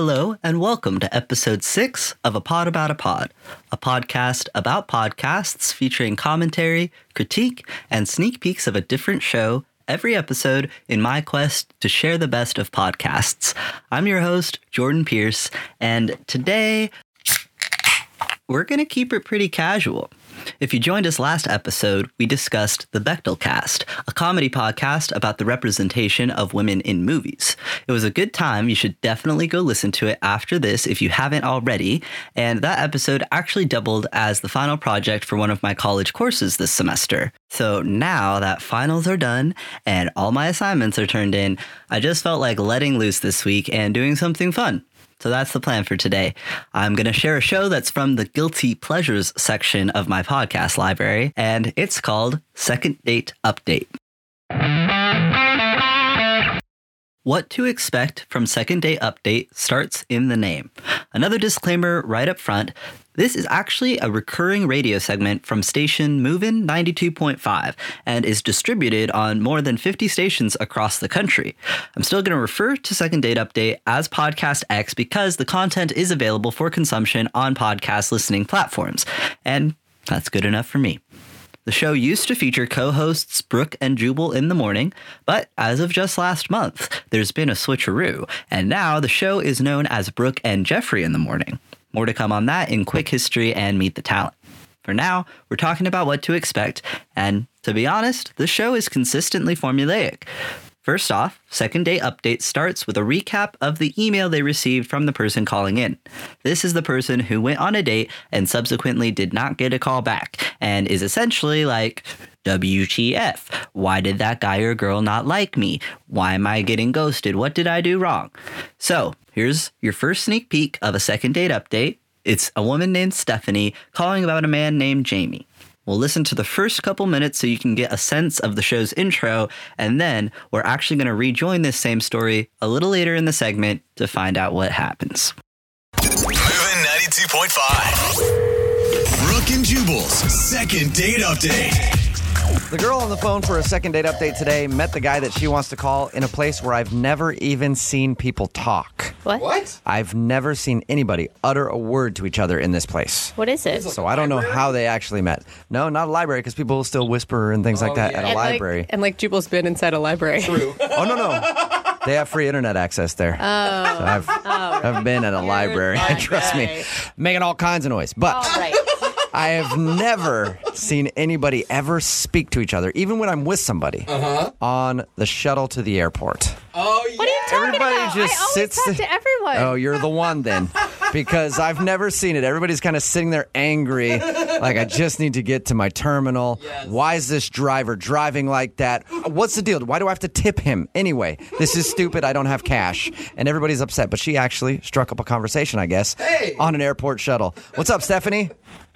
Hello, and welcome to episode six of A Pod About a Pod, a podcast about podcasts featuring commentary, critique, and sneak peeks of a different show every episode in my quest to share the best of podcasts. I'm your host, Jordan Pierce, and today we're going to keep it pretty casual. If you joined us last episode, we discussed The Bechdel Cast, a comedy podcast about the representation of women in movies. It was a good time. You should definitely go listen to it after this if you haven't already. And that episode actually doubled as the final project for one of my college courses this semester. So now that finals are done and all my assignments are turned in, I just felt like letting loose this week and doing something fun. So that's the plan for today. I'm going to share a show that's from the Guilty Pleasures section of my podcast library, and it's called Second Date Update. What to expect from Second Date Update starts in the name. Another disclaimer right up front this is actually a recurring radio segment from station Movin 92.5 and is distributed on more than 50 stations across the country. I'm still going to refer to Second Date Update as Podcast X because the content is available for consumption on podcast listening platforms. And that's good enough for me. The show used to feature co hosts Brooke and Jubal in the morning, but as of just last month, there's been a switcheroo, and now the show is known as Brooke and Jeffrey in the morning. More to come on that in Quick History and Meet the Talent. For now, we're talking about what to expect, and to be honest, the show is consistently formulaic. First off, second date update starts with a recap of the email they received from the person calling in. This is the person who went on a date and subsequently did not get a call back and is essentially like, WTF? Why did that guy or girl not like me? Why am I getting ghosted? What did I do wrong? So, here's your first sneak peek of a second date update. It's a woman named Stephanie calling about a man named Jamie. We'll listen to the first couple minutes so you can get a sense of the show's intro, and then we're actually going to rejoin this same story a little later in the segment to find out what happens. Movin' 92.5. Brooke and Jubal's second date update. The girl on the phone for a second date update today met the guy that she wants to call in a place where I've never even seen people talk. What? What? I've never seen anybody utter a word to each other in this place. What is it? So I don't know how they actually met. No, not a library because people still whisper and things like oh, that yeah. at a And like- library. and like Jubal's been inside a library. True. Oh no no, they have free internet access there. Oh, so I've oh, I've been at a library. Trust me, making all kinds of noise. But All right. I have never seen anybody ever speak to each other, even when I'm with somebody, uh-huh. on the shuttle to the airport. Oh, yeah. What are you talking Everybody about? just I always sits talk there- to everyone. Oh, you're the one then. Because I've never seen it. Everybody's kind of sitting there angry, like, I just need to get to my terminal. Yes. Why is this driver driving like that? What's the deal? Why do I have to tip him? Anyway, this is stupid. I don't have cash. And everybody's upset. But she actually struck up a conversation, I guess, Hey. on an airport shuttle. What's up, Stephanie?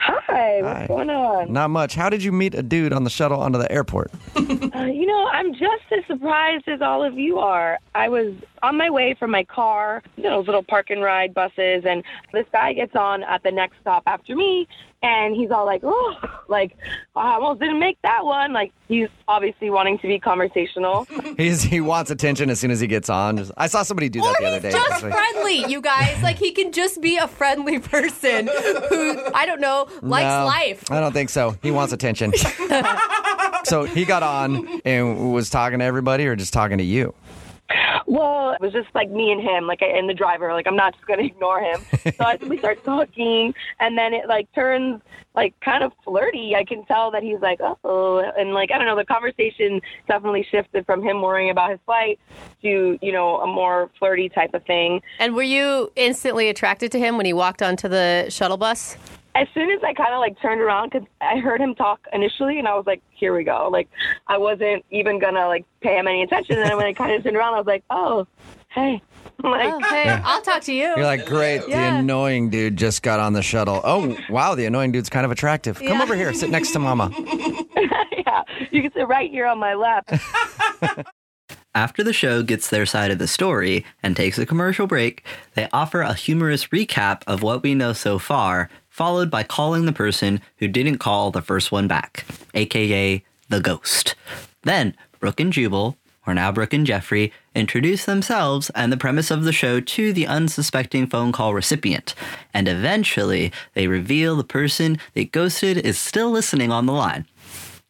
Hi, what's Hi. going on? Not much. How did you meet a dude on the shuttle onto the airport? Uh, you know, I'm just as surprised as all of you are. I was on my way from my car, you know, those little park and ride buses, and this guy gets on at the next stop after me, and he's all like, oh, like, I almost didn't make that one. Like, he's obviously wanting to be conversational. He's, he wants attention as soon as he gets on. Just- I saw somebody do that or the other day. just actually. friendly, you guys. Like he can just be a friendly person who I don't know likes No, life. I don't think so. He wants attention. so he got on and was talking to everybody or just talking to you? Well, it was just like me and him, like and the driver. Like I'm not just gonna ignore him. So I, we start talking, and then it like turns like kind of flirty. I can tell that he's like, oh, and like I don't know. The conversation definitely shifted from him worrying about his flight to you know a more flirty type of thing. And were you instantly attracted to him when he walked onto the shuttle bus? As soon as I kind of like turned around, because I heard him talk initially, and I was like, here we go. Like I wasn't even gonna like pay him any attention, and then when I kind of turned around, I was like, oh, hey. Like, Oh, hey, I'll talk to you. You're like, great, Yeah. the annoying dude just got on the shuttle. Oh, wow, the annoying dude's kind of attractive. Come Yeah. over here, sit next to mama. yeah, you can sit right here on my lap. After the show gets their side of the story and takes a commercial break, they offer a humorous recap of what we know so far, followed by calling the person who didn't call the first one back, aka the ghost. Then, Brooke and Jubal, or now Brooke and Jeffrey introduce themselves and the premise of the show to the unsuspecting phone call recipient. And eventually, they reveal the person they ghosted is still listening on the line.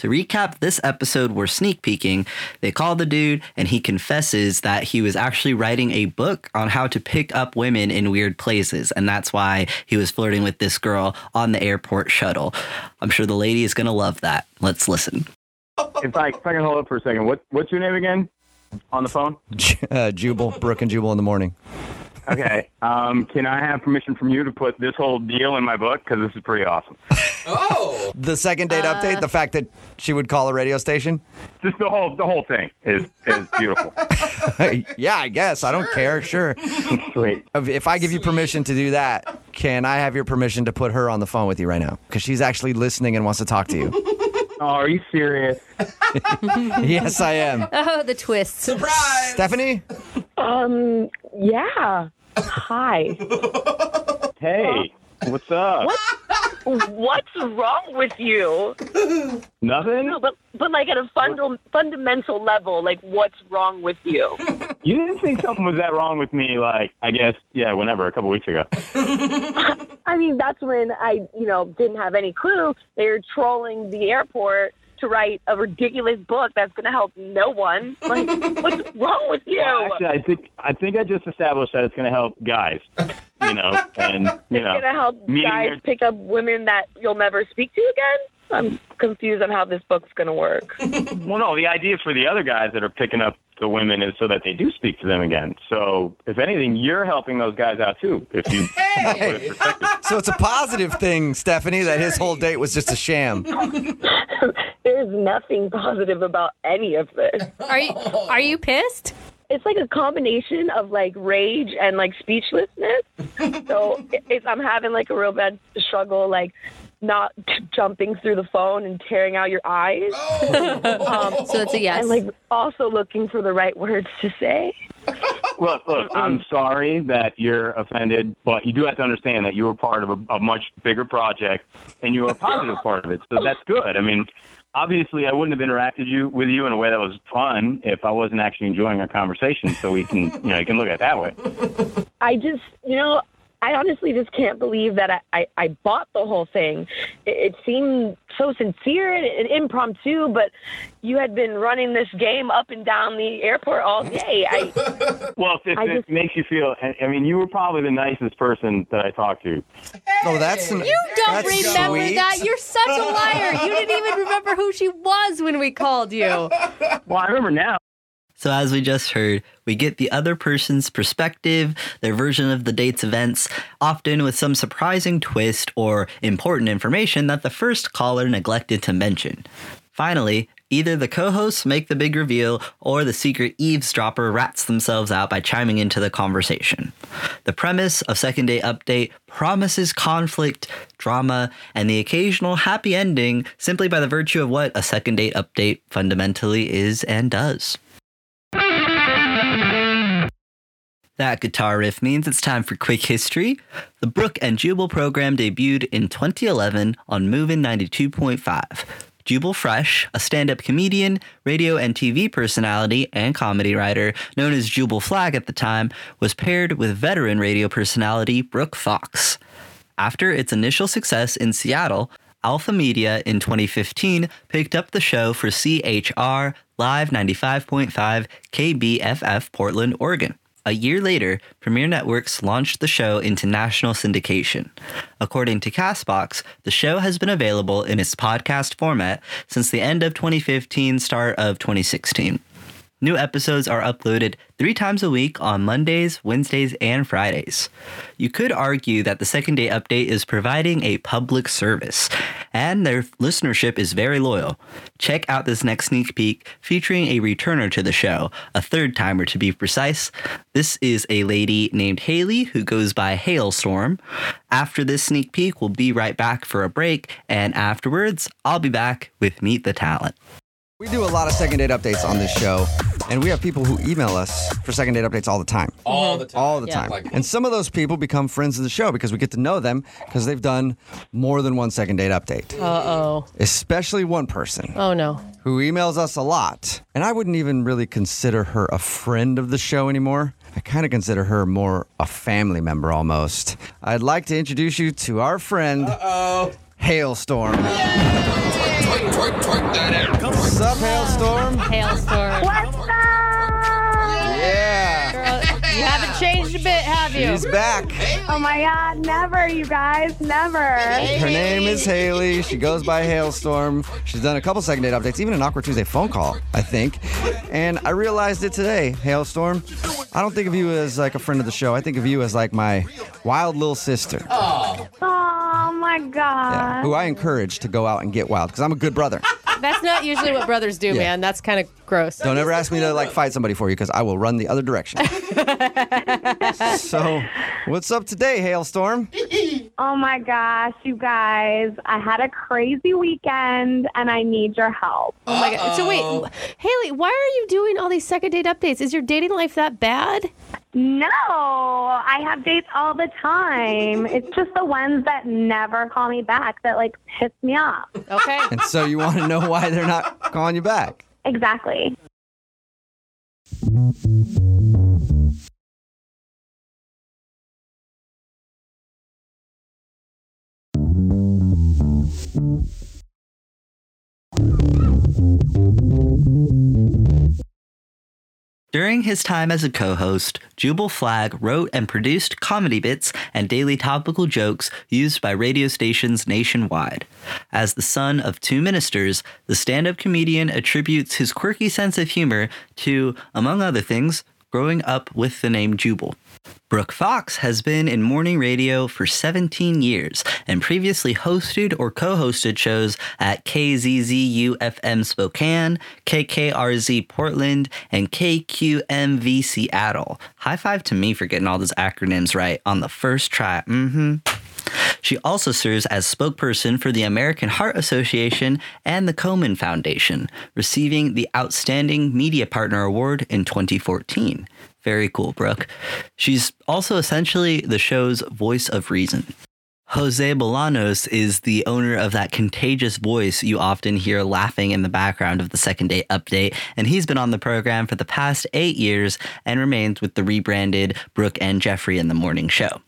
To recap this episode, we're sneak peeking. They call the dude, and he confesses that he was actually writing a book on how to pick up women in weird places, and that's why he was flirting with this girl on the airport shuttle. I'm sure the lady is gonna love that. Let's listen. If I, if I can hold up for a second, what what's your name again? On the phone? Uh, Jubal, Brooke and Jubal in the morning. Okay. Um, can I have permission from you to put this whole deal in my book? Because this is pretty awesome. Oh. the second date update, the fact that she would call a radio station. Just the whole the whole thing is is beautiful. yeah, I guess. I don't care. Sure. Sweet. If if I give you permission to do that, can I have your permission to put her on the phone with you right now? Because she's actually listening and wants to talk to you. Oh, are you serious? yes, I am. Oh, the twist. Surprise Stephanie? Um, yeah. Hi. Hey, what's up? What? What's wrong with you? Nothing. No, but but like at a funda- fundamental level, like what's wrong with you? You didn't think something was that wrong with me? Like, I guess, yeah, whenever, a couple weeks ago. I mean, that's when I, you know, didn't have any clue they were trolling the airport to write a ridiculous book that's going to help no one. Like, what's wrong with you? Actually, I think I think I just established that it's going to help guys. You know, and you know, It's going to help guys their- pick up women that you'll never speak to again. I'm confused on how this book's going to work. Well, no, the idea for the other guys that are picking up the women is so that they do speak to them again. So, if anything, you're helping those guys out too. If you put it. So it's a positive thing, Stephanie, that his whole date was just a sham. There's nothing positive about any of this. Are you are you pissed? it's like a combination of like rage and like speechlessness. so it's, I'm having like a real bad struggle, like not t- jumping through the phone and tearing out your eyes, um, So it's a yes. and like also looking for the right words to say. Look, look, I'm sorry that you're offended, but you do have to understand that you were part of a, a much bigger project, and you were a positive part of it. So that's good. I mean, obviously, I wouldn't have interacted you with you in a way that was fun if I wasn't actually enjoying our conversation. So we can, you know, you can look at it that way. I just, you know, I honestly just can't believe that I, I, I bought the whole thing. It, it seemed so sincere and, and impromptu, but you had been running this game up and down the airport all day. I, Well, if, if I it just- makes you feel, I I mean, you were probably the nicest person that I talked to. Oh, that's an, you don't that's remember sweet. that. You're such a liar. You didn't even remember who she was when we called you. Well, I remember now. So, as we just heard, we get the other person's perspective, their version of the date's events, often with some surprising twist or important information that the first caller neglected to mention. Finally, either the co hosts make the big reveal or the secret eavesdropper rats themselves out by chiming into the conversation. The premise of Second Date Update promises conflict, drama, and the occasional happy ending simply by the virtue of what a Second Date Update fundamentally is and does. That guitar riff means it's time for quick history. The Brooke and Jubal program debuted in 2011 on Movin' 92.5. Jubal Fresh, a stand up comedian, radio and TV personality, and comedy writer known as Jubal Flagg at the time, was paired with veteran radio personality Brooke Fox. After its initial success in Seattle, Alpha Media in 2015 picked up the show for CHR Live 95.5 KBFF Portland, Oregon. A year later, Premiere Networks launched the show into national syndication. According to Castbox, the show has been available in its podcast format since the end of 2015, start of 2016. New episodes are uploaded three times a week on Mondays, Wednesdays, and Fridays. You could argue that the second date update is providing a public service, and their listenership is very loyal. Check out this next sneak peek featuring a returner to the show, a third timer to be precise. This is a lady named Haley who goes by Hailstorm. After this sneak peek, we'll be right back for a break, and afterwards, I'll be back with Meet the Talent. We do a lot of second date updates on this show, And we have people who email us for second date updates all the time. All the time. All the Yeah. time. Like- and some of those people become friends of the show because we get to know them because they've done more than one second date update. Uh oh. Especially one person Oh no. who emails us a lot. And I wouldn't even really consider her a friend of the show anymore. I kind of consider her more a family member almost. I'd like to introduce you to our friend, uh Oh. Hailstorm. What's up, Hailstorm? Hailstorm. Yeah. You haven't changed a bit, have you? She's back. Oh my god, never, you guys, never. Her name is Haley. She goes by Hailstorm. She's done a couple second date updates, even an Awkward Tuesday phone call, I think. And I realized it today, Hailstorm. I don't think of you as like a friend of the show. I think of you as like my wild little sister. Oh my Yeah, god. who I encourage to go out and get wild because I'm a good brother. That's not usually what brothers do, Yeah. man. That's kind of gross. Don't ever ask me to like fight somebody for you because I will run the other direction. so, what's up today, Hailstorm? Oh my gosh, you guys. I had a crazy weekend and I need your help. Oh my god. So wait, Haley, why are you doing all these second date updates? Is your dating life that bad? No, I have dates all the time. It's just the ones that never call me back that like piss me off. Okay. And so you want to know why they're not calling you back? Exactly. During his time as a co host, Jubal Flagg wrote and produced comedy bits and daily topical jokes used by radio stations nationwide. As the son of two ministers, the stand up comedian attributes his quirky sense of humor to, among other things, growing up with the name Jubal. Brooke Fox has been in morning radio for 17 years and previously hosted or co hosted shows at KZZU FM Spokane, KKRZ Portland, and KQMV Seattle. High five to me for getting all those acronyms right on the first try. Mm hmm. She also serves as spokesperson for the American Heart Association and the Komen Foundation, receiving the Outstanding Media Partner Award in 2014. Very cool, Brooke. She's also essentially the show's voice of reason. Jose Bolanos is the owner of that contagious voice you often hear laughing in the background of the second date update, and he's been on the program for the past eight years and remains with the rebranded Brooke and Jeffrey in the morning show.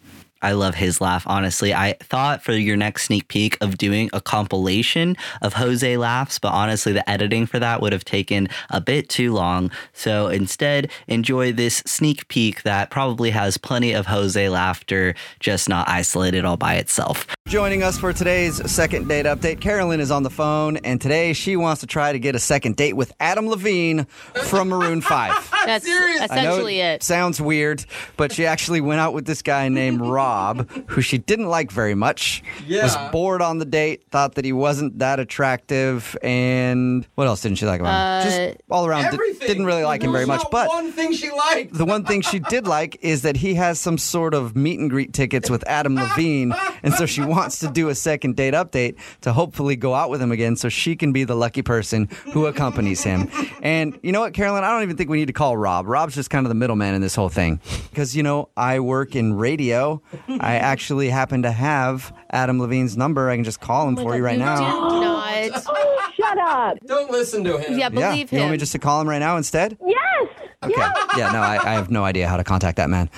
I love his laugh, honestly. I thought for your next sneak peek of doing a compilation of Jose laughs, but honestly, the editing for that would have taken a bit too long. So instead, enjoy this sneak peek that probably has plenty of Jose laughter, just not isolated all by itself. Joining us for today's second date update, Carolyn is on the phone, and today she wants to try to get a second date with Adam Levine from Maroon 5. That's Serious? I know essentially it. Sounds weird, but she actually went out with this guy named Rob, who she didn't like very much. Yeah. Was bored on the date, thought that he wasn't that attractive, and what else didn't she like about him? Uh, Just all around, di- didn't really like him very much. But one thing she liked. the one thing she did like is that he has some sort of meet and greet tickets with Adam Levine, and so she wants to do a second date update to hopefully go out with him again, so she can be the lucky person who accompanies him. And you know what, Carolyn? I don't even think we need to call Rob. Rob's just kind of the middleman in this whole thing, because you know I work in radio. I actually happen to have Adam Levine's number. I can just call him for you right you now. do not. Oh, shut up. Don't listen to him. Yeah, Yeah, believe you want me just to call him right now instead? Yes. Okay. Yeah, no, I, I have no idea how to contact that man.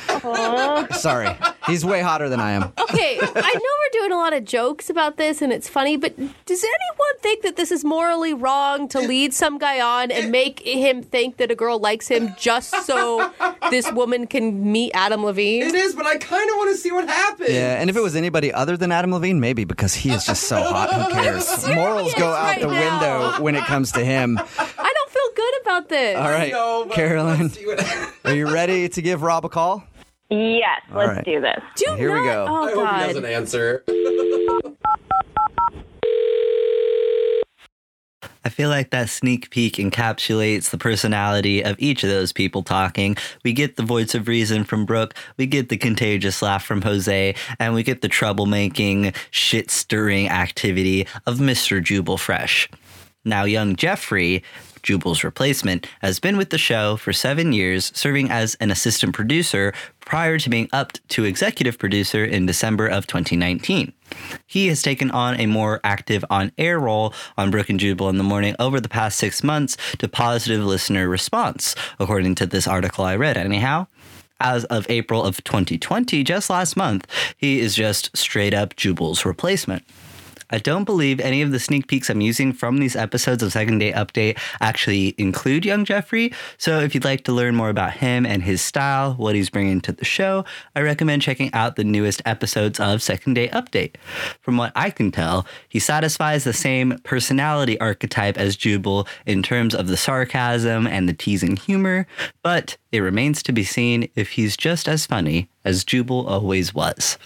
Sorry. He's way hotter than I am. okay, I know we're doing a lot of jokes about this and it's funny, but does anyone think that this is morally wrong to lead some guy on and make him think that a girl likes him just so this woman can meet Adam Levine? It is, but I kind of want to see what happens. Yeah, and if it was anybody other than Adam Levine, maybe because he is just so hot. Who cares? Morals go out right the now. window when it comes to him. I don't feel good about this. All right, No, but Carolyn, let's see what are you ready to give Rob a call? Yes, All let's right. do this. Do Here we not- go. Oh I hope he doesn't answer. I feel like that sneak peek encapsulates the personality of each of those people talking. We get the voice of reason from Brooke, we get the contagious laugh from Jose, and we get the troublemaking, shit stirring activity of Mr. Jubal Fresh. Now, young Jeffrey, Jubal's replacement, has been with the show for seven years, serving as an assistant producer prior to being upped to executive producer in December of 2019. He has taken on a more active on air role on Brooke and Jubal in the morning over the past six months to positive listener response, according to this article I read, anyhow. As of April of 2020, just last month, he is just straight up Jubal's replacement. I don't believe any of the sneak peeks I'm using from these episodes of Second Date Update actually include young Jeffrey. So if you'd like to learn more about him and his style, what he's bringing to the show, I recommend checking out the newest episodes of Second Date Update. From what I can tell, he satisfies the same personality archetype as Jubal in terms of the sarcasm and the teasing humor, but it remains to be seen if he's just as funny as Jubal always was.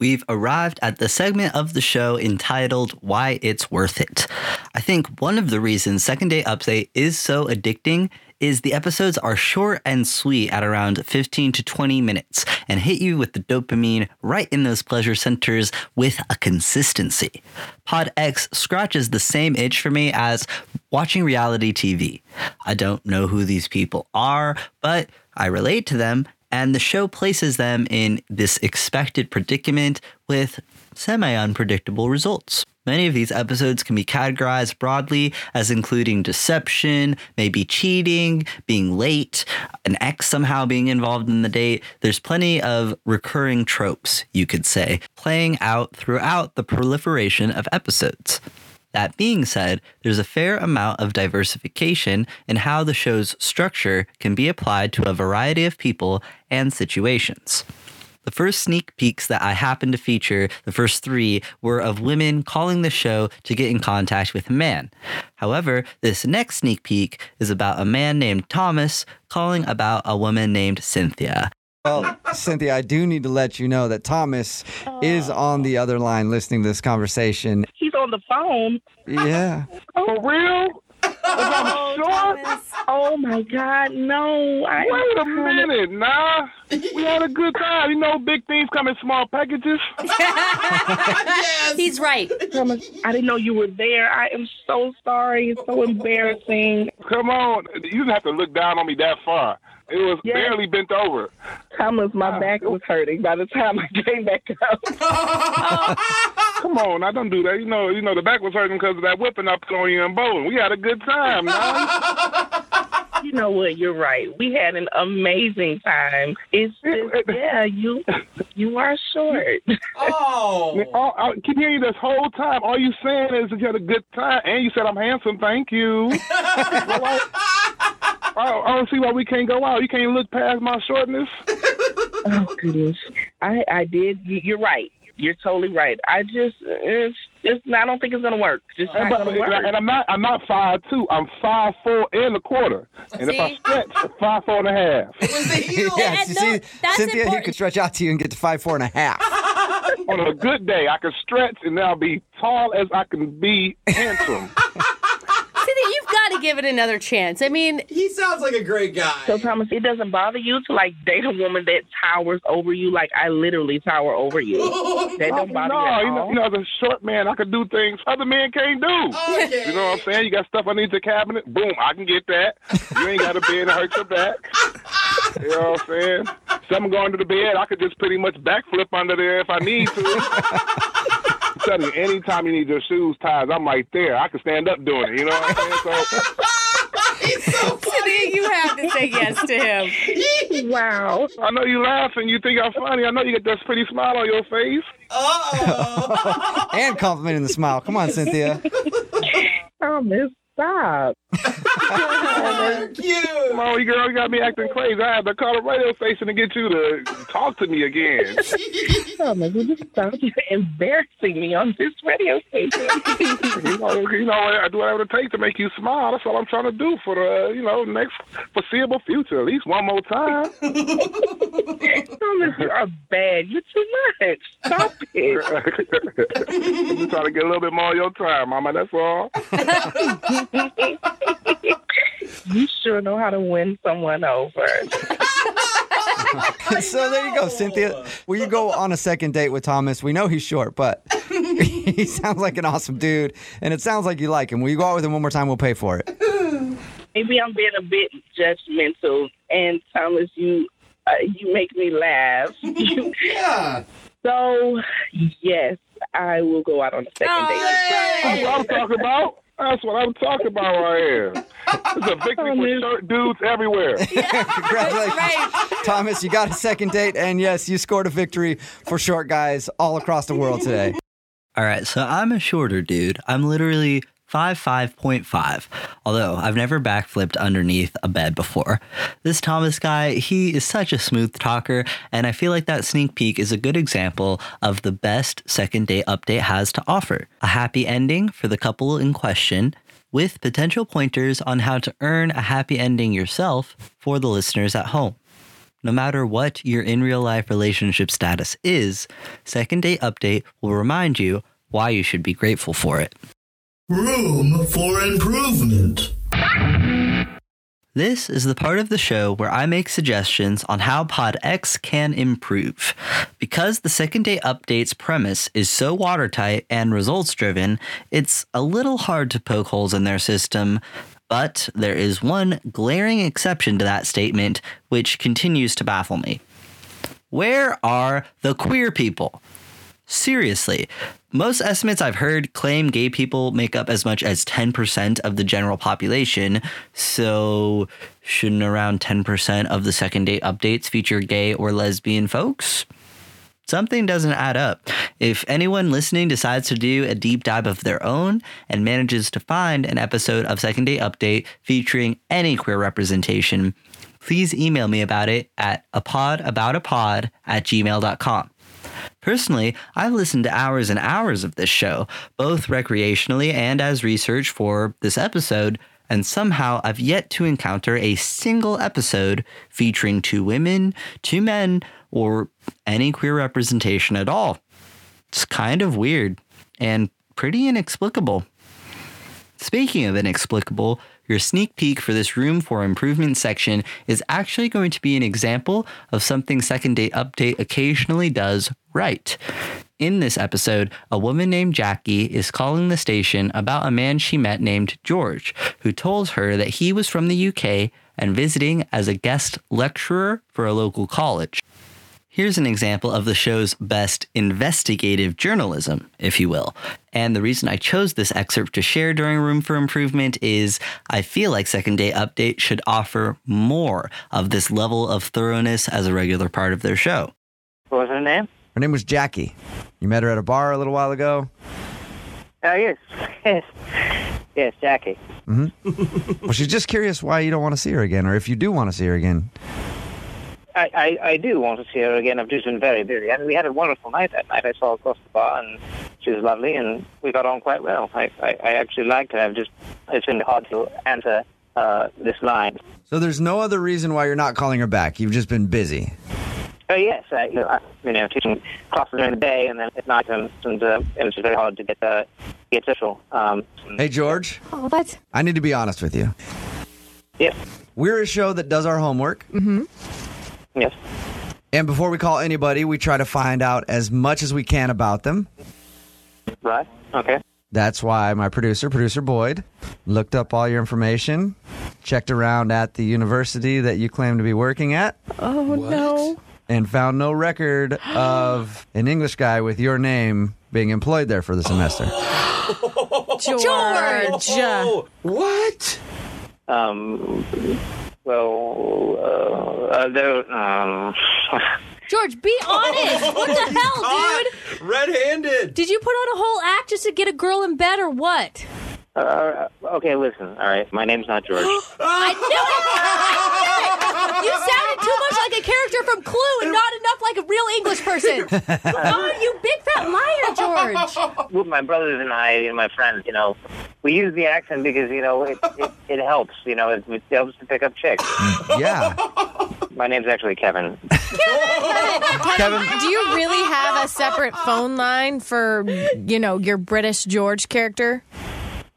We've arrived at the segment of the show entitled Why It's Worth It. I think one of the reasons Second Date Update is so addicting is the episodes are short and sweet at around 15 to 20 minutes and hit you with the dopamine right in those pleasure centers with a consistency. Pod X scratches the same itch for me as watching reality TV. I don't know who these people are, but I relate to them and the show places them in this expected predicament with semi unpredictable results. Many of these episodes can be categorized broadly as including deception, maybe cheating, being late, an ex somehow being involved in the date. There's plenty of recurring tropes, you could say, playing out throughout the proliferation of episodes. That being said, there's a fair amount of diversification in how the show's structure can be applied to a variety of people and situations. The first sneak peeks that I happened to feature, the first three, were of women calling the show to get in contact with a man. However, this next sneak peek is about a man named Thomas calling about a woman named Cynthia. Well, Cynthia, I do need to let you know that Thomas is oh. on the other line listening to this conversation. He's on the phone. Yeah. For real? I'm oh, sure. Oh my God, no! I Wait a minute, nah. We had a good time. You know, big things come in small packages. He's right. Thomas, I didn't know you were there. I am so sorry. It's so embarrassing. Come on, you didn't have to look down on me that far. It was Yeah. barely bent over. Thomas, my back was hurting by the time I came back up. Come on, I don't do that. You know, you know the back was hurting because of that whipping I put on you and bowling. We had a good time, man. You know what? You're right. We had an amazing time. It's just, yeah, you you are short. Oh. All, I keep hearing you this whole time. All you saying is that you had a good time, and you said I'm handsome. Thank you. I, I don't see why we can't go out. You can't look past my shortness. Oh goodness, I I did. you- You're right. You're totally right. I just it's just I don't think it's gonna work. Just not But- gonna work. and I'm not. I'm not five two. I'm five four and a quarter. And if I See? stretch, five four and a half. yeah, you Yeah, see, no, that's Cynthia, he important. could stretch out to you and get to five, four and a half. On a good day, I can stretch and I'll be tall as I can be handsome. Cynthia, you've got to give it another chance. I mean, He sounds like a great guy. So Thomas, it doesn't bother you to like date a woman that towers over you, like I literally tower over you. That don't bother you no, at you know, all. you know, as a short man, I can do things other men can't do. Okay. You know what I'm saying? You got stuff underneath the cabinet. Boom, I can get that. You ain't got a bed to hurt your back. You know what I'm saying? Something going to the bed, I could just pretty much backflip under there if I need to. I'm telling you, anytime you need your shoes tied, I'm right there. I can stand up doing it. You know what I'm saying? So He's so funny. You have to say yes to him. Wow. I know you laughing. You think I'm funny. I know you get that pretty smile on your face. Oh. and complimenting the smile. Come on, Cynthia. Oh, Thomas, stop. You're cute. Come on, you girl, you got me acting crazy. I had to call the radio station to get you to talk to me again. Thomas, will you stop? You're embarrassing me on this radio station. you know, you know, I do whatever it takes to make you smile. That's all I'm trying to do for the, you know, next foreseeable future. At least one more time. Thomas, you are bad. You're too much. Stop it. I'm just trying to get a little bit more of your time, Mama. That's all. you sure know how to win someone over. so there you go, Cynthia. Will you go on a second date with Thomas? We know he's short, but he sounds like an awesome dude, and it sounds like you like him. Will you go out with him one more time? We'll pay for it. Maybe I'm being a bit judgmental, and Thomas, you uh, you make me laugh. Yeah. so yes, I will go out on a second date. That's what I'm talking about. That's what I'm talking about right here. It's a victory for short dudes everywhere. Congratulations, Thomas. You got a second date, and yes, you scored a victory for short guys all across the world today. All right, so I'm a shorter dude. I'm literally 5'5.5, although I've never backflipped underneath a bed before. This Thomas guy, he is such a smooth talker, and I feel like that sneak peek is a good example of the best second date update has to offer. A happy ending for the couple in question, with potential pointers on how to earn a happy ending yourself for the listeners at home. No matter what your in real life relationship status is, Second Date Update will remind you why you should be grateful for it. Room for improvement. This is the part of the show where I make suggestions on how Pod X can improve. Because the second date update's premise is so watertight and results driven, it's a little hard to poke holes in their system. But there is one glaring exception to that statement, which continues to baffle me. Where are the queer people? Seriously, most estimates I've heard claim gay people make up as much as 10% of the general population. So, shouldn't around 10% of the second date updates feature gay or lesbian folks? Something doesn't add up. If anyone listening decides to do a deep dive of their own and manages to find an episode of Second Date Update featuring any queer representation, please email me about it at apodaboutapod at gmail.com. Personally, I've listened to hours and hours of this show, both recreationally and as research for this episode, and somehow I've yet to encounter a single episode featuring two women, two men, or any queer representation at all. It's kind of weird and pretty inexplicable. Speaking of inexplicable, your sneak peek for this room for improvement section is actually going to be an example of something Second Date Update occasionally does right. In this episode, a woman named Jackie is calling the station about a man she met named George, who told her that he was from the UK and visiting as a guest lecturer for a local college. Here's an example of the show's best investigative journalism, if you will. And the reason I chose this excerpt to share during Room for Improvement is I feel like Second Date Update should offer more of this level of thoroughness as a regular part of their show. What was her name? Her name was Jackie. You met her at a bar a little while ago. Oh, yes. Yes. Yes, Jackie. hmm well, she's just curious why you don't want to see her again, or if you do want to see her again. I, I, I do want to see her again. I've just been very busy. And we had a wonderful night that night. I saw her across the bar, and she was lovely, and we got on quite well. I, I, I actually liked her. I've just, it's been hard to answer uh, this line. So there's no other reason why you're not calling her back. You've just been busy. Oh, yes. I, you, know, I, you know, teaching classes during the day, and then at night, and, and uh, it was very hard to get, uh, get social. Um, Hey, George. Oh, what? I need to be honest with you. Yep. We're a show that does our homework. Mm-hmm. Yes. And before we call anybody, we try to find out as much as we can about them. Right. Okay. That's why my producer, producer Boyd, looked up all your information, checked around at the university that you claim to be working at, Oh, no. and found no record of an English guy with your name being employed there for the semester. George! What? Um, well, uh, uh, there, um, George, be honest. What the hell, dude? Red-handed. Did you put on a whole act just to get a girl in bed or what? Uh, okay, listen. All right, my name's not George. I knew it! I knew it! You sounded too much like a character from Clue and not enough like a real English person. oh, you big fat liar, George. Well, my brothers and I and my friends, you know, we use the accent because you know it it, it helps. You know, it, it helps to pick up chicks. yeah. My name's actually Kevin. Kevin, Do you really have a separate phone line for, you know, your British George character?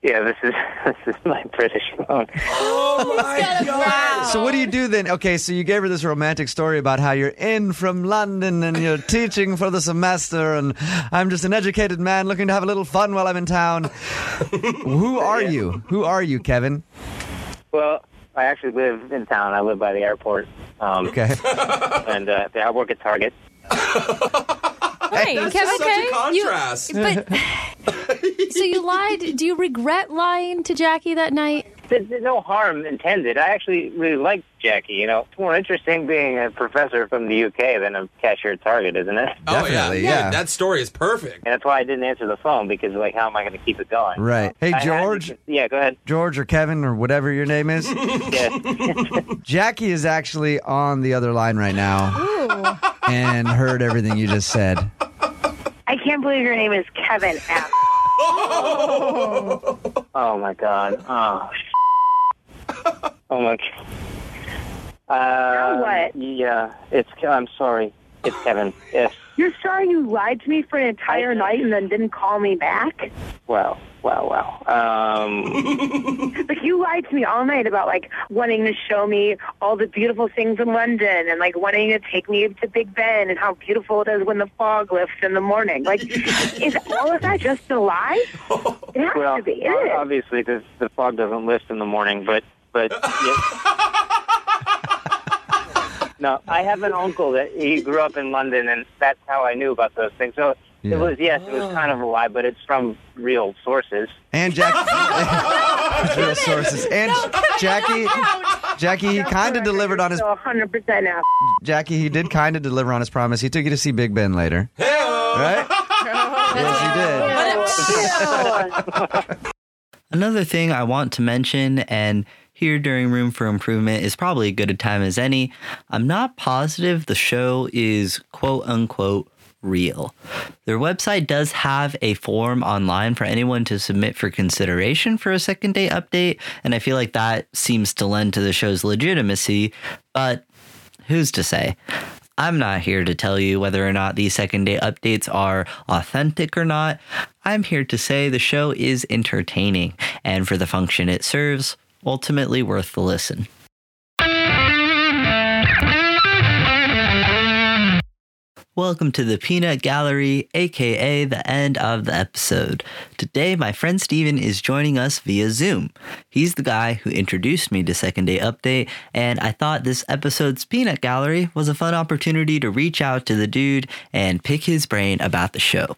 Yeah, this is this is my British phone. Oh my god! So what do you do then? Okay, so you gave her this romantic story about how you're in from London and you're teaching for the semester, and I'm just an educated man looking to have a little fun while I'm in town. Who are you? Who are you, Kevin? Well, I actually live in town. I live by the airport. Um, Okay. and uh, I work at Target. Hey, That's Kevin, just such a okay? You- contrast. but so you lied. Do you regret lying to Jackie that night? There's, there's no harm intended. I actually really like Jackie. You know, it's more interesting being a professor from the UK than a cashier at Target, isn't it? oh yeah. Definitely, yeah. That story is perfect. And that's why I didn't answer the phone because, like, how am I going to keep it going? Right. Hey, I had to- George. yeah, go ahead. George or Kevin or whatever your name is. Yeah. Jackie is actually on the other line right now and heard everything you just said. I can't believe your name is Kevin F. oh my God. Oh. oh my. God. Uh, what? Yeah, it's. I'm sorry. It's Kevin. Yes. You're sorry you lied to me for an entire night and then didn't call me back? Well, well, well. Um. Like you lied to me all night about like wanting to show me all the beautiful things in London and like wanting to take me to Big Ben and how beautiful it is when the fog lifts in the morning. Like, is all of that just a lie? It has Well, to be. It obviously, because the fog doesn't lift in the morning, but but. yeah. No, I have an uncle that he grew up in London, and that's how I knew about those things. So Yeah. it was yes, it was kind of a lie, but it's from real sources. And Jackie. real sources. And Jackie. Jackie, he kind of delivered on his. So 100% now. Jackie, he did kind of deliver on his promise. He took you to see Big Ben later. Right? yes, he did. Another thing I want to mention, and here during Room for Improvement is probably as good a time as any. I'm not positive the show is quote unquote real. Their website does have a form online for anyone to submit for consideration for a second date update, and I feel like that seems to lend to the show's legitimacy, but who's to say? I'm not here to tell you whether or not these second date updates are authentic or not. I'm here to say the show is entertaining and for the function it serves, ultimately worth the listen. Welcome to the Peanut Gallery, aka the end of the episode. Today, my friend Steven is joining us via Zoom. He's the guy who introduced me to Second Date Update, and I thought this episode's Peanut Gallery was a fun opportunity to reach out to the dude and pick his brain about the show.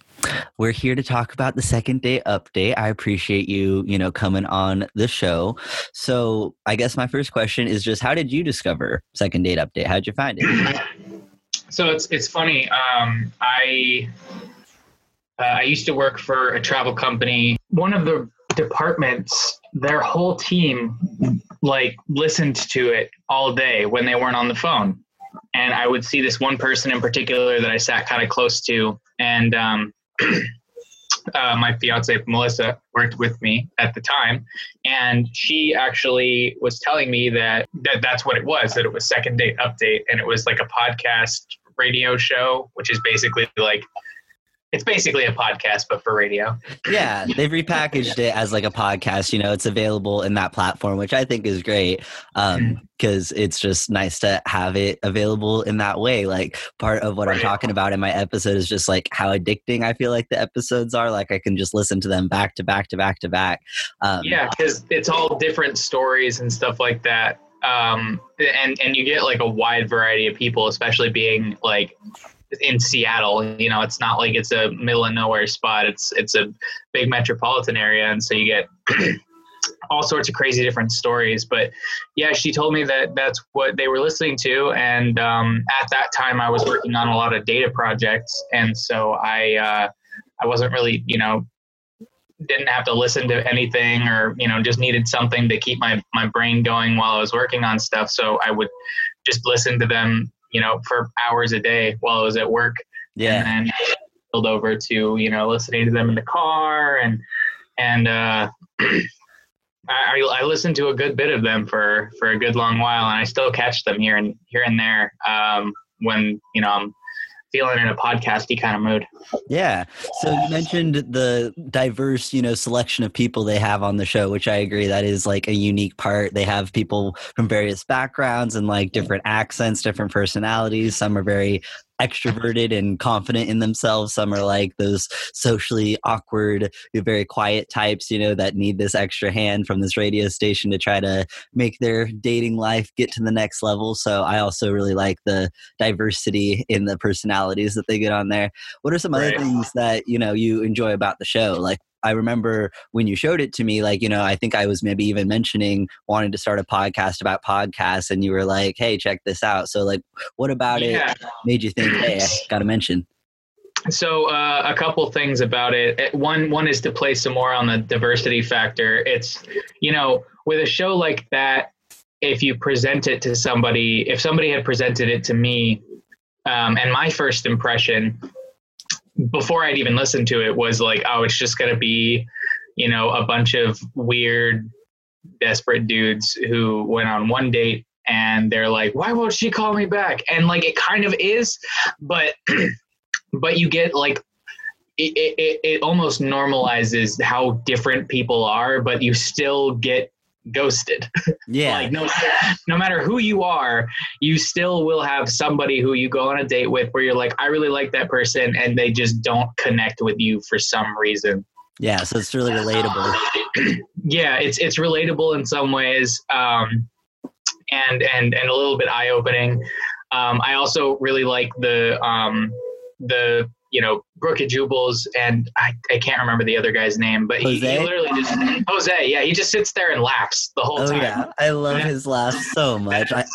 We're here to talk about the second date update. I appreciate you, you know, coming on the show. So, I guess my first question is just how did you discover second date update? How'd you find it? So it's it's funny. Um, I uh, I used to work for a travel company. One of the departments, their whole team, like listened to it all day when they weren't on the phone. And I would see this one person in particular that I sat kind of close to, and um, uh, my fiance Melissa worked with me at the time, and she actually was telling me that, that that's what it was. That it was second date update, and it was like a podcast radio show, which is basically like it's basically a podcast but for radio. yeah, they've repackaged it as like a podcast. You know, it's available in that platform, which I think is great because it's just nice to have it available in that way. Like part of what I'm talking about in my episode is just like how addicting I feel like the episodes are. Like I can just listen to them back to back to back to back. Um, yeah, because it's all different stories and stuff like that. Um, and and you get like a wide variety of people, especially being like in Seattle. You know, it's not like it's a middle of nowhere spot. It's it's a big metropolitan area, and so you get all sorts of crazy different stories. But yeah, she told me that that's what they were listening to, and um, at that time I was working on a lot of data projects, and so I uh, I wasn't really you know didn't have to listen to anything or you know just needed something to keep my my brain going while I was working on stuff. So I would just listen to them you know for hours a day while I was at work. Yeah. And then build over to you know listening to them in the car and and uh, I, I listened to a good bit of them for for a good long while, and I still catch them here and here and there um, when you know I'm feeling in a podcasty kind of mood. Yeah. So you mentioned the diverse, you know, selection of people they have on the show, which I agree that is like a unique part. They have people from various backgrounds and like different accents, different personalities. Some are very extroverted and confident in themselves. Some are like those socially awkward, very quiet types, you know, that need this extra hand from this radio station to try to make their dating life get to the next level. So I also really like the diversity in the personalities that they get on there. What are some other Right. things that, you know, you enjoy about the show? Like I remember when you showed it to me, like, you know, I think I was maybe even mentioning wanting to start a podcast about podcasts, and you were like, hey, check this out. So, like, what about Yeah. it made you think, hey, I got to mention? So uh, a couple things about it. One one is to play some more on the diversity factor. It's you know with a show like that, if you present it to somebody, if somebody had presented it to me, um, and my first impression before I'd even listened to it was like, oh, it's just gonna be you know a bunch of weird, desperate dudes who went on one date and they're like, why won't she call me back? And like it kind of is, but but you get like it, it, it- it almost normalizes how different people are but you still get ghosted Yeah. like no no matter who you are you still will have somebody who you go on a date with where you're like i really like that person and they just don't connect with you for some reason Yeah. So it's really relatable. yeah, it's it's relatable in some ways, um, and and and a little bit eye opening. Um, I also really like the um, the you know Brooke Jubal's and I, I can't remember the other guy's name, but he, he literally just Jose. Yeah, he just sits there and laughs the whole Oh, time. yeah. I love his laugh so much. I,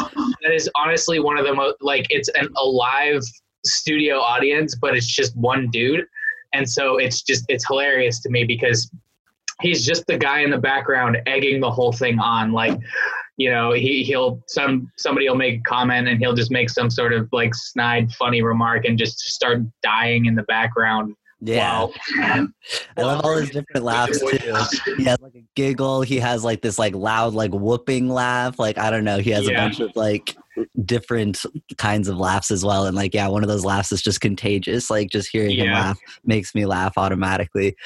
That is honestly one of the most like it's an alive studio audience, but it's just one dude, and so it's just it's hilarious to me because he's just the guy in the background egging the whole thing on like you know he he'll some somebody will make a comment and he'll just make some sort of like snide funny remark and just start dying in the background Yeah. Wow. I love all his different laughs too. He has like a giggle. He has like this like loud like whooping laugh. Like I don't know. He has a bunch of like different kinds of laughs as well. And like yeah, one of those laughs is just contagious. Like just hearing him laugh makes me laugh automatically.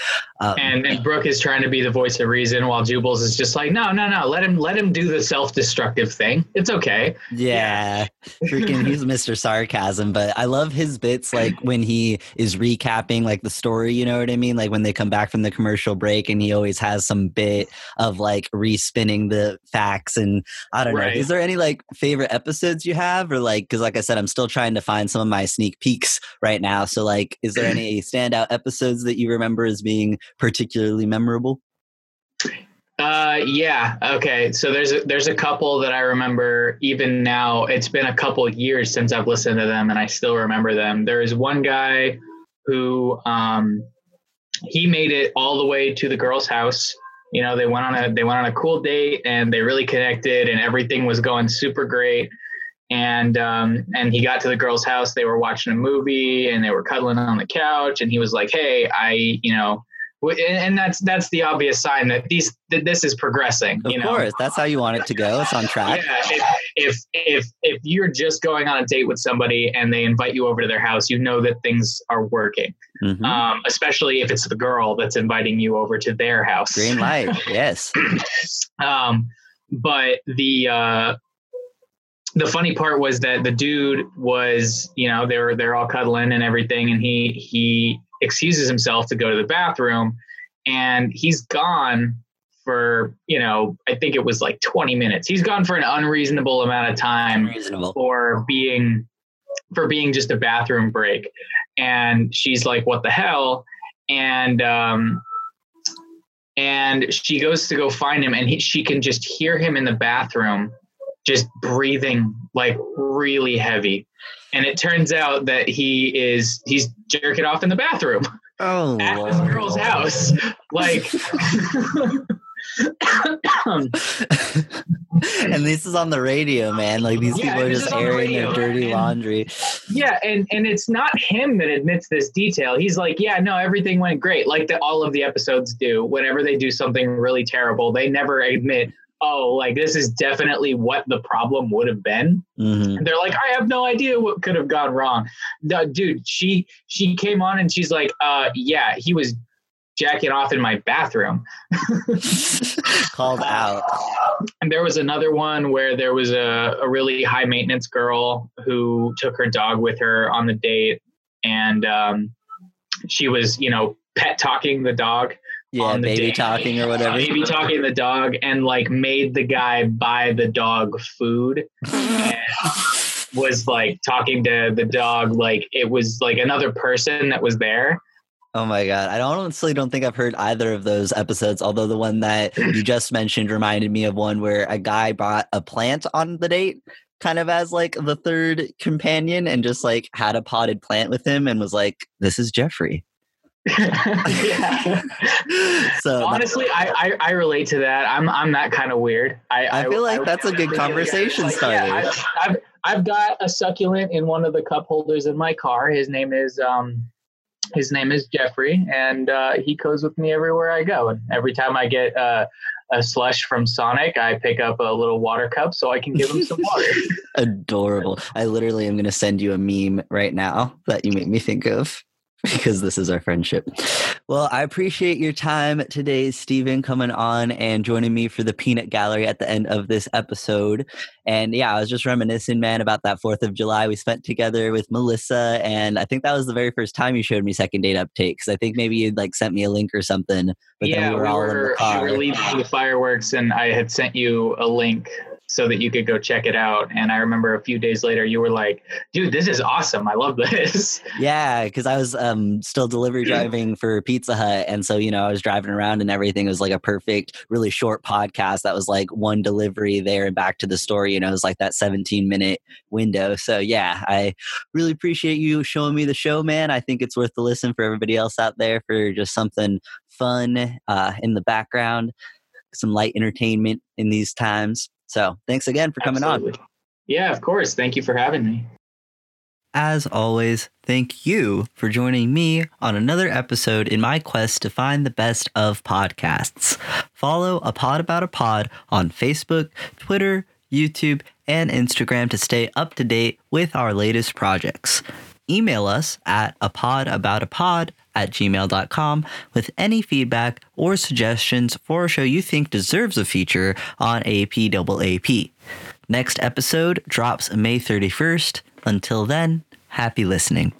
Um, and, and Brooke is trying to be the voice of reason while Jubal's is just like no no no let him let him do the self-destructive thing it's okay Yeah, freaking, he's Mr. Sarcasm, but I love his bits like when he is recapping like the story, you know what I mean? Like when they come back from the commercial break and he always has some bit of like respinning the facts. And I don't Right. know, is there any like favorite episodes you have? Or like, because like I said, I'm still trying to find some of my sneak peeks right now. So, like, is there any standout episodes that you remember as being particularly memorable? Uh, yeah. Okay. So there's a, there's a couple that I remember even now. It's been a couple of years since I've listened to them, and I still remember them. There is one guy who um, he made it all the way to the girl's house. You know, they went on a they went on a cool date, and they really connected, and everything was going super great. And um, and he got to the girl's house. They were watching a movie, and they were cuddling on the couch. And he was like, "Hey, I, you know." And that's that's the obvious sign that these that this is progressing. Of you know? course, that's how you want it to go. It's on track. Yeah, if, if if if you're just going on a date with somebody and they invite you over to their house, you know that things are working. Mhm. Um, especially if it's the girl that's inviting you over to their house. Green light, yes. Um, but the uh, the funny part was that the dude was, you know, they were they're all cuddling and everything, and he he excuses himself to go to the bathroom, and he's gone for you know I think it was like 20 minutes. He's gone for an unreasonable amount of time Unreasonable. for being for being just a bathroom break, and she's like, "What the hell?" and um, and she goes to go find him and he, she can just hear him in the bathroom just breathing like really heavy. And it turns out that he is he's jerking off in the bathroom Oh, at this girl's house. Like and this is on the radio, man. Like these Yeah, people are just on the airing their dirty and- laundry. yeah and and it's not him that admits this detail. He's like yeah no everything went great like the, all of the episodes do. Whenever they do something really terrible they never admit oh, like this is definitely what the problem would have been. Mhm. And they're like, I have no idea what could have gone wrong. No, dude, she she came on and she's like, uh, yeah, he was jacking off in my bathroom. Called out. And there was another one where there was a, a really high maintenance girl who took her dog with her on the date, and um, she was, you know, pet talking the dog. Yeah, baby date. talking or whatever. Baby talking the dog, and like made the guy buy the dog food. and was like talking to the dog like it was like another person that was there. Oh my god! I honestly don't think I've heard either of those episodes. Although the one that you just mentioned reminded me of one where a guy brought a plant on the date, kind of as like the third companion, and just like had a potted plant with him, and was like, "This is Jeffrey." so Honestly, I, I I relate to that. I'm I'm that kind of weird. I I feel like that's a good conversation Like, yeah, starter. I've, I've I've got a succulent in one of the cup holders in my car. His name is um his name is Jeffrey, and uh, he goes with me everywhere I go. And every time I get uh, a slush from Sonic, I pick up a little water cup so I can give him some water. adorable. I literally am going to send you a meme right now that you make me think of because this is our friendship. Well, I appreciate your time today, Stephen, coming on and joining me for the peanut gallery at the end of this episode. And yeah, I was just reminiscing, man, about that 4th of July we spent together with Melissa. And I think that was the very first time you showed me second date update. Cause I think maybe you'd like sent me a link or something, but yeah, then we were all in the we car. were leaving the fireworks, and I had sent you a link so that you could go check it out. And I remember a few days later, you were like, "Dude, this is awesome! I love this." Yeah, because I was um, still delivery driving for Pizza Hut, and so you know I was driving around and everything. It was like a perfect, really short podcast that was like one delivery there and back to the store. You know, it was like that 17 minute window. So yeah, I really appreciate you showing me the show, man. I think it's worth the listen for everybody else out there for just something fun uh, in the background, some light entertainment in these times. So thanks again for coming on. Yeah, of course. Thank you for having me. As always, thank you for joining me on another episode in my quest to find the best of podcasts. Follow A Pod About a Pod on Facebook, Twitter, YouTube, and Instagram to stay up to date with our latest projects. Email us at a pod about a pod at gmail.com with any feedback or suggestions for a show you think deserves a feature on APAAP. Next episode drops May 31st. Until then, happy listening.